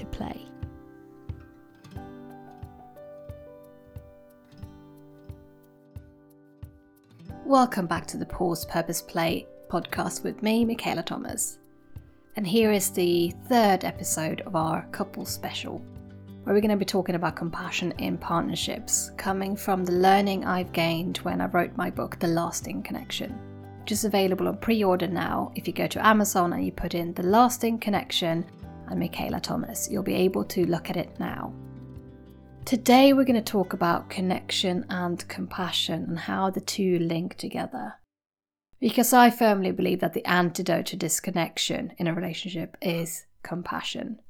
to play. Welcome back to the Pause Purpose Play podcast with me, Michaela Thomas. And here is the third episode of our couple special, where we're going to be talking about compassion in partnerships, coming from the learning I've gained when I wrote my book, The Lasting Connection, which is available on pre order now. If you go to Amazon and you put in The Lasting Connection and Michaela Thomas, you'll be able to look at it now. Today, we're going to talk about connection and compassion and how the two link together. Because I firmly believe that the antidote to disconnection in a relationship is compassion.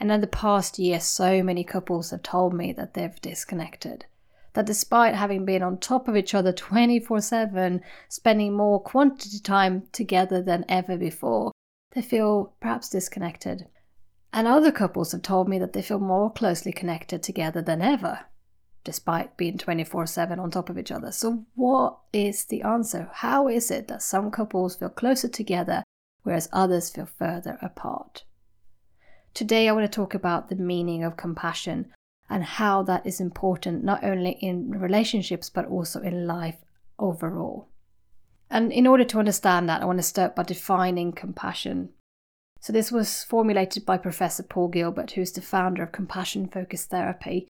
And in the past year, so many couples have told me that they've disconnected. That despite having been on top of each other 24 7, spending more quantity time together than ever before, they feel perhaps disconnected. And other couples have told me that they feel more closely connected together than ever, despite being 24 7 on top of each other. So, what is the answer? How is it that some couples feel closer together whereas others feel further apart? Today, I want to talk about the meaning of compassion and how that is important not only in relationships but also in life overall. And in order to understand that, I want to start by defining compassion. So, this was formulated by Professor Paul Gilbert, who is the founder of compassion focused therapy.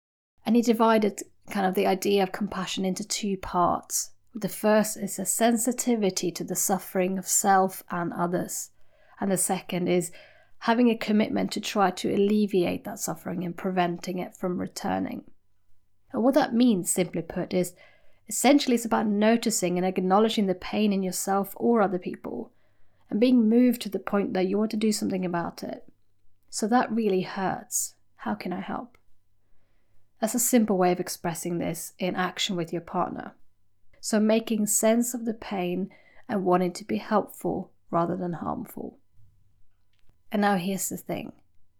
And he divided kind of the idea of compassion into two parts. The first is a sensitivity to the suffering of self and others. And the second is having a commitment to try to alleviate that suffering and preventing it from returning. And what that means, simply put, is essentially it's about noticing and acknowledging the pain in yourself or other people and being moved to the point that you want to do something about it. So that really hurts. How can I help? That's a simple way of expressing this in action with your partner. So making sense of the pain and wanting to be helpful rather than harmful. And now here's the thing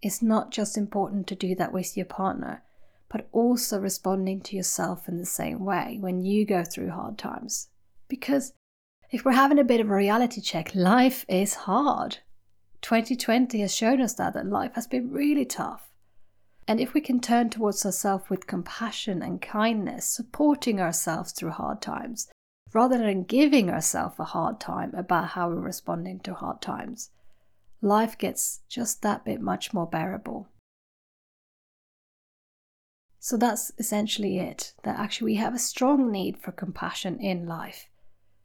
it's not just important to do that with your partner, but also responding to yourself in the same way when you go through hard times. Because if we're having a bit of a reality check, life is hard. 2020 has shown us that, that life has been really tough. And if we can turn towards ourselves with compassion and kindness, supporting ourselves through hard times, rather than giving ourselves a hard time about how we're responding to hard times, life gets just that bit much more bearable. So that's essentially it that actually we have a strong need for compassion in life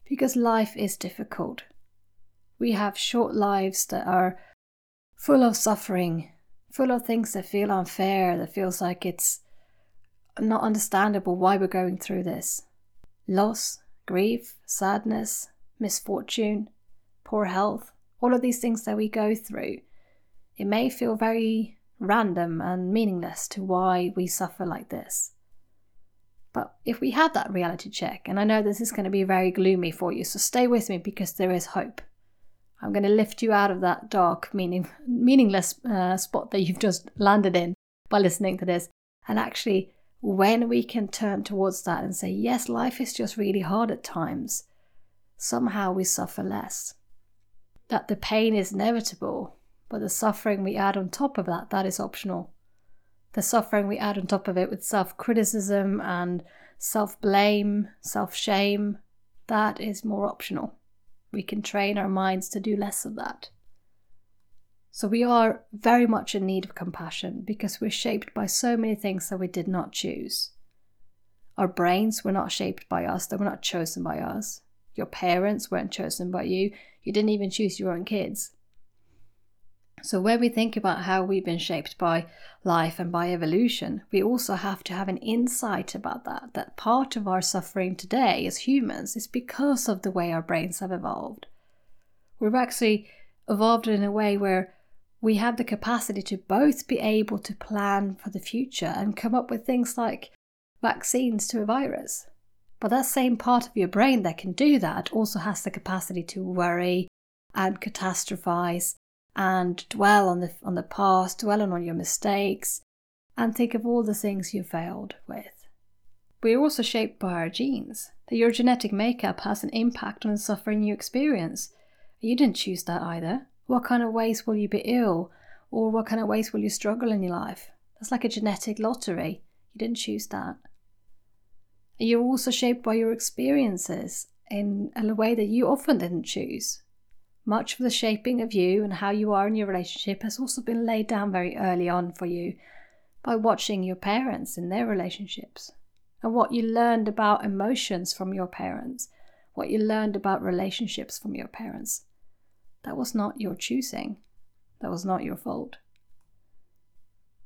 because life is difficult. We have short lives that are full of suffering, full of things that feel unfair, that feels like it's not understandable why we're going through this. Loss, grief, sadness, misfortune, poor health, all of these things that we go through, it may feel very random and meaningless to why we suffer like this. But if we have that reality check, and I know this is going to be very gloomy for you, so stay with me because there is hope. I'm going to lift you out of that dark, meaning, meaningless uh, spot that you've just landed in by listening to this. And actually, when we can turn towards that and say, yes, life is just really hard at times, somehow we suffer less that the pain is inevitable, but the suffering we add on top of that, that is optional. The suffering we add on top of it with self criticism and self blame, self shame, that is more optional. We can train our minds to do less of that. So we are very much in need of compassion because we're shaped by so many things that we did not choose. Our brains were not shaped by us, they were not chosen by us. Your parents weren't chosen by you. You didn't even choose your own kids. So, when we think about how we've been shaped by life and by evolution, we also have to have an insight about that. That part of our suffering today as humans is because of the way our brains have evolved. We've actually evolved in a way where we have the capacity to both be able to plan for the future and come up with things like vaccines to a virus. But that same part of your brain that can do that also has the capacity to worry and catastrophize and dwell on the on the past, dwell on your mistakes, and think of all the things you failed with. We're also shaped by our genes. That your genetic makeup has an impact on the suffering you experience. You didn't choose that either. What kind of ways will you be ill? Or what kind of ways will you struggle in your life? That's like a genetic lottery. You didn't choose that. You're also shaped by your experiences in a way that you often didn't choose. Much of the shaping of you and how you are in your relationship has also been laid down very early on for you by watching your parents in their relationships and what you learned about emotions from your parents, what you learned about relationships from your parents. That was not your choosing, that was not your fault.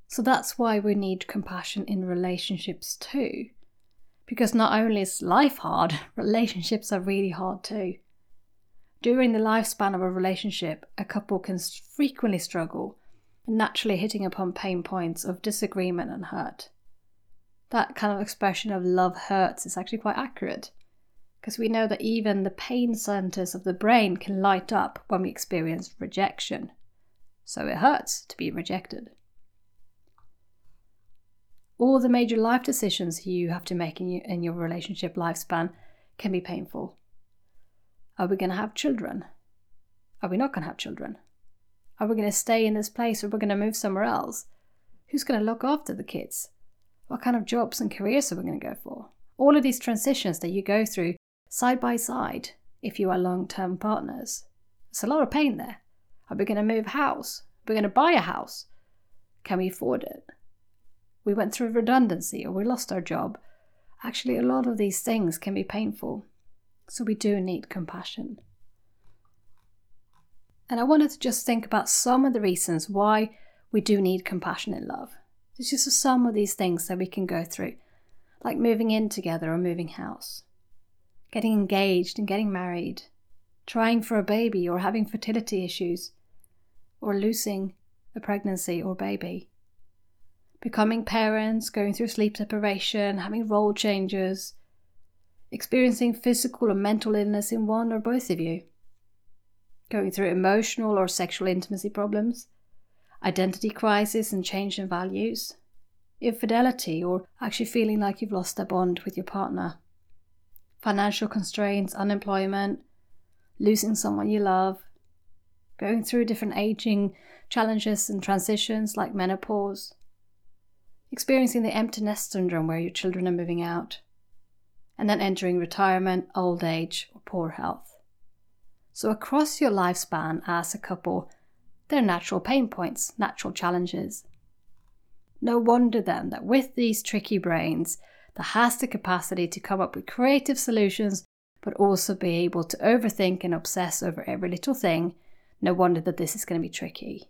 So that's why we need compassion in relationships too. Because not only is life hard, relationships are really hard too. During the lifespan of a relationship, a couple can frequently struggle, naturally hitting upon pain points of disagreement and hurt. That kind of expression of love hurts is actually quite accurate, because we know that even the pain centers of the brain can light up when we experience rejection. So it hurts to be rejected. All the major life decisions you have to make in your, in your relationship lifespan can be painful. Are we going to have children? Are we not going to have children? Are we going to stay in this place or we're going to move somewhere else? Who's going to look after the kids? What kind of jobs and careers are we going to go for? All of these transitions that you go through side by side if you are long term partners. There's a lot of pain there. Are we going to move house? Are we going to buy a house? Can we afford it? We went through redundancy or we lost our job. Actually, a lot of these things can be painful. So we do need compassion. And I wanted to just think about some of the reasons why we do need compassion in love. There's just some of these things that we can go through, like moving in together or moving house, getting engaged and getting married, trying for a baby or having fertility issues, or losing a pregnancy or baby, becoming parents, going through sleep separation, having role changes, experiencing physical or mental illness in one or both of you, going through emotional or sexual intimacy problems, identity crisis and change in values, infidelity or actually feeling like you've lost a bond with your partner, financial constraints, unemployment, losing someone you love, going through different aging challenges and transitions like menopause, experiencing the empty nest syndrome where your children are moving out and then entering retirement, old age, or poor health. So, across your lifespan as a couple, there are natural pain points, natural challenges. No wonder then that with these tricky brains, that has the capacity to come up with creative solutions, but also be able to overthink and obsess over every little thing, no wonder that this is going to be tricky.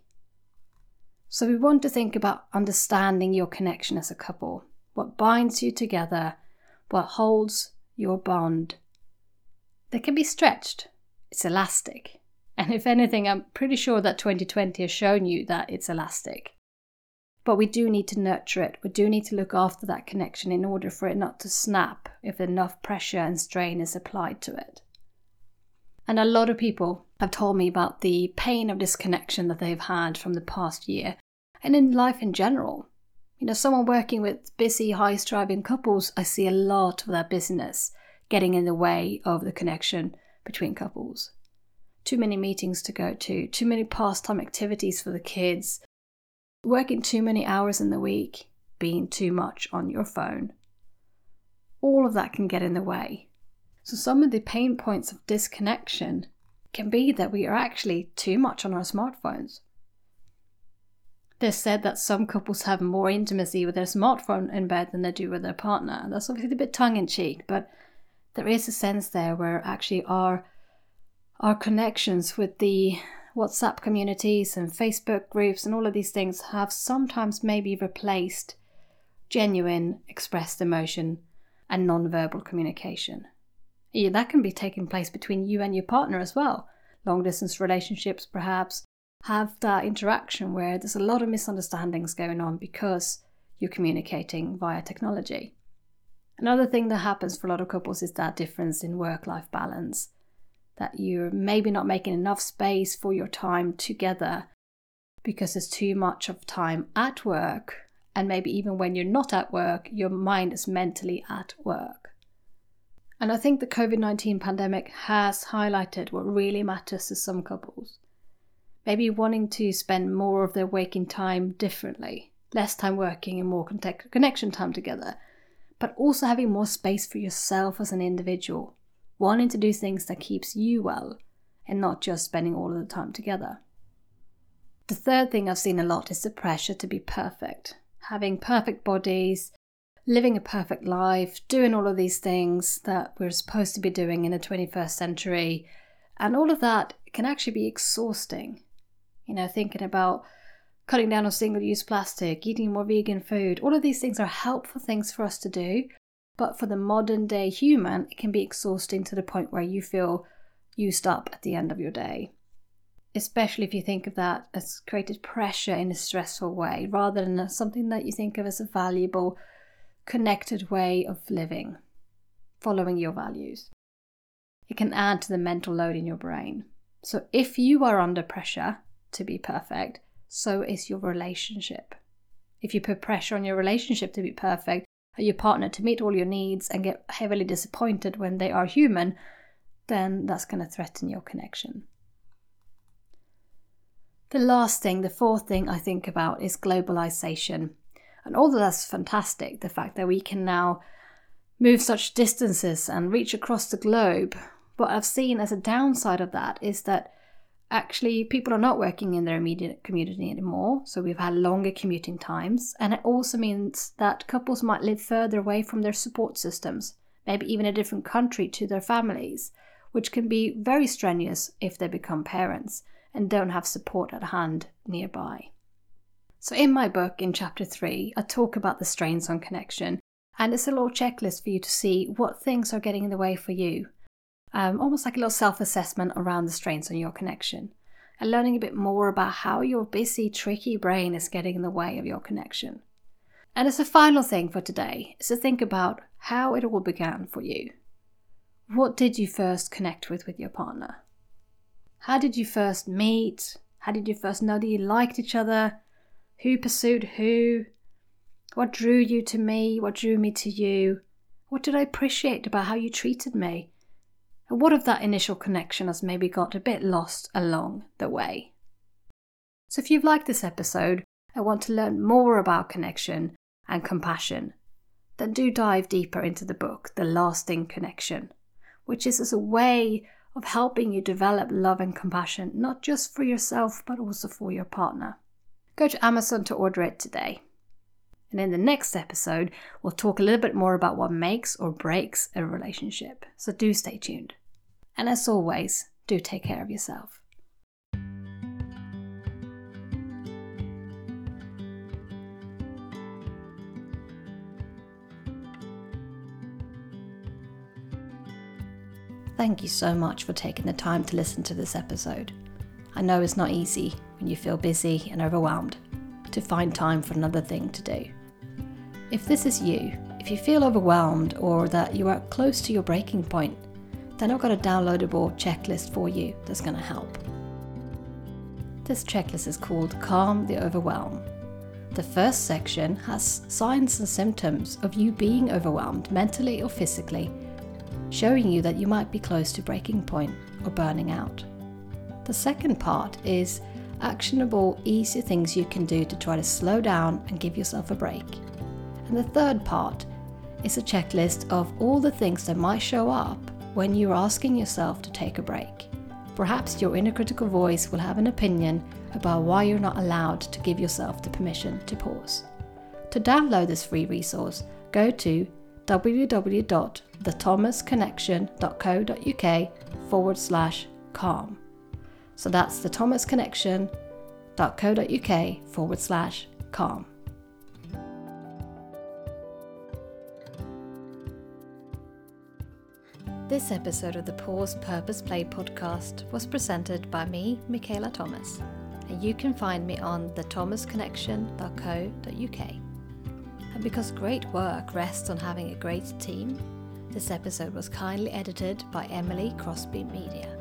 So, we want to think about understanding your connection as a couple, what binds you together, what holds your bond. They can be stretched, it's elastic. And if anything, I'm pretty sure that 2020 has shown you that it's elastic. But we do need to nurture it. We do need to look after that connection in order for it not to snap if enough pressure and strain is applied to it. And a lot of people have told me about the pain of disconnection that they've had from the past year and in life in general. You know, someone working with busy, high striving couples, I see a lot of that business getting in the way of the connection between couples. Too many meetings to go to, too many pastime activities for the kids, working too many hours in the week, being too much on your phone. All of that can get in the way. So, some of the pain points of disconnection can be that we are actually too much on our smartphones. There's said that some couples have more intimacy with their smartphone in bed than they do with their partner. That's obviously a bit tongue in cheek, but there is a sense there where actually our our connections with the WhatsApp communities and Facebook groups and all of these things have sometimes maybe replaced genuine expressed emotion and non-verbal communication. Yeah, that can be taking place between you and your partner as well. Long distance relationships, perhaps, have that interaction where there's a lot of misunderstandings going on because you're communicating via technology. Another thing that happens for a lot of couples is that difference in work life balance. That you're maybe not making enough space for your time together because there's too much of time at work, and maybe even when you're not at work, your mind is mentally at work. And I think the COVID 19 pandemic has highlighted what really matters to some couples. Maybe wanting to spend more of their waking time differently, less time working and more connection time together, but also having more space for yourself as an individual, wanting to do things that keeps you well and not just spending all of the time together. The third thing I've seen a lot is the pressure to be perfect, having perfect bodies, living a perfect life, doing all of these things that we're supposed to be doing in the 21st century. And all of that can actually be exhausting. You know, thinking about cutting down on single use plastic, eating more vegan food, all of these things are helpful things for us to do. But for the modern day human, it can be exhausting to the point where you feel used up at the end of your day. Especially if you think of that as created pressure in a stressful way, rather than something that you think of as a valuable connected way of living, following your values. It can add to the mental load in your brain. So if you are under pressure to be perfect, so is your relationship. If you put pressure on your relationship to be perfect, your partner to meet all your needs and get heavily disappointed when they are human, then that's going to threaten your connection. The last thing, the fourth thing I think about is globalization. And although that's fantastic, the fact that we can now move such distances and reach across the globe, what I've seen as a downside of that is that actually people are not working in their immediate community anymore. So we've had longer commuting times. And it also means that couples might live further away from their support systems, maybe even a different country to their families, which can be very strenuous if they become parents and don't have support at hand nearby. So, in my book, in chapter three, I talk about the strains on connection, and it's a little checklist for you to see what things are getting in the way for you. Um, almost like a little self assessment around the strains on your connection, and learning a bit more about how your busy, tricky brain is getting in the way of your connection. And as a final thing for today, is to think about how it all began for you. What did you first connect with with your partner? How did you first meet? How did you first know that you liked each other? Who pursued who? What drew you to me? What drew me to you? What did I appreciate about how you treated me? And what if that initial connection has maybe got a bit lost along the way? So, if you've liked this episode and want to learn more about connection and compassion, then do dive deeper into the book, The Lasting Connection, which is as a way of helping you develop love and compassion, not just for yourself, but also for your partner go to Amazon to order it today. And in the next episode, we'll talk a little bit more about what makes or breaks a relationship. So do stay tuned. And as always, do take care of yourself. Thank you so much for taking the time to listen to this episode. I know it's not easy when you feel busy and overwhelmed to find time for another thing to do. If this is you, if you feel overwhelmed or that you are close to your breaking point, then I've got a downloadable checklist for you that's going to help. This checklist is called Calm the Overwhelm. The first section has signs and symptoms of you being overwhelmed mentally or physically, showing you that you might be close to breaking point or burning out. The second part is actionable, easy things you can do to try to slow down and give yourself a break. And the third part is a checklist of all the things that might show up when you're asking yourself to take a break. Perhaps your inner critical voice will have an opinion about why you're not allowed to give yourself the permission to pause. To download this free resource, go to www.thethomasconnection.co.uk forward slash calm. So that's the thomasconnection.co.uk forward slash calm. This episode of the Pause Purpose Play podcast was presented by me, Michaela Thomas. and you can find me on thethomasconnection.co.uk. And because great work rests on having a great team, this episode was kindly edited by Emily Crosby Media.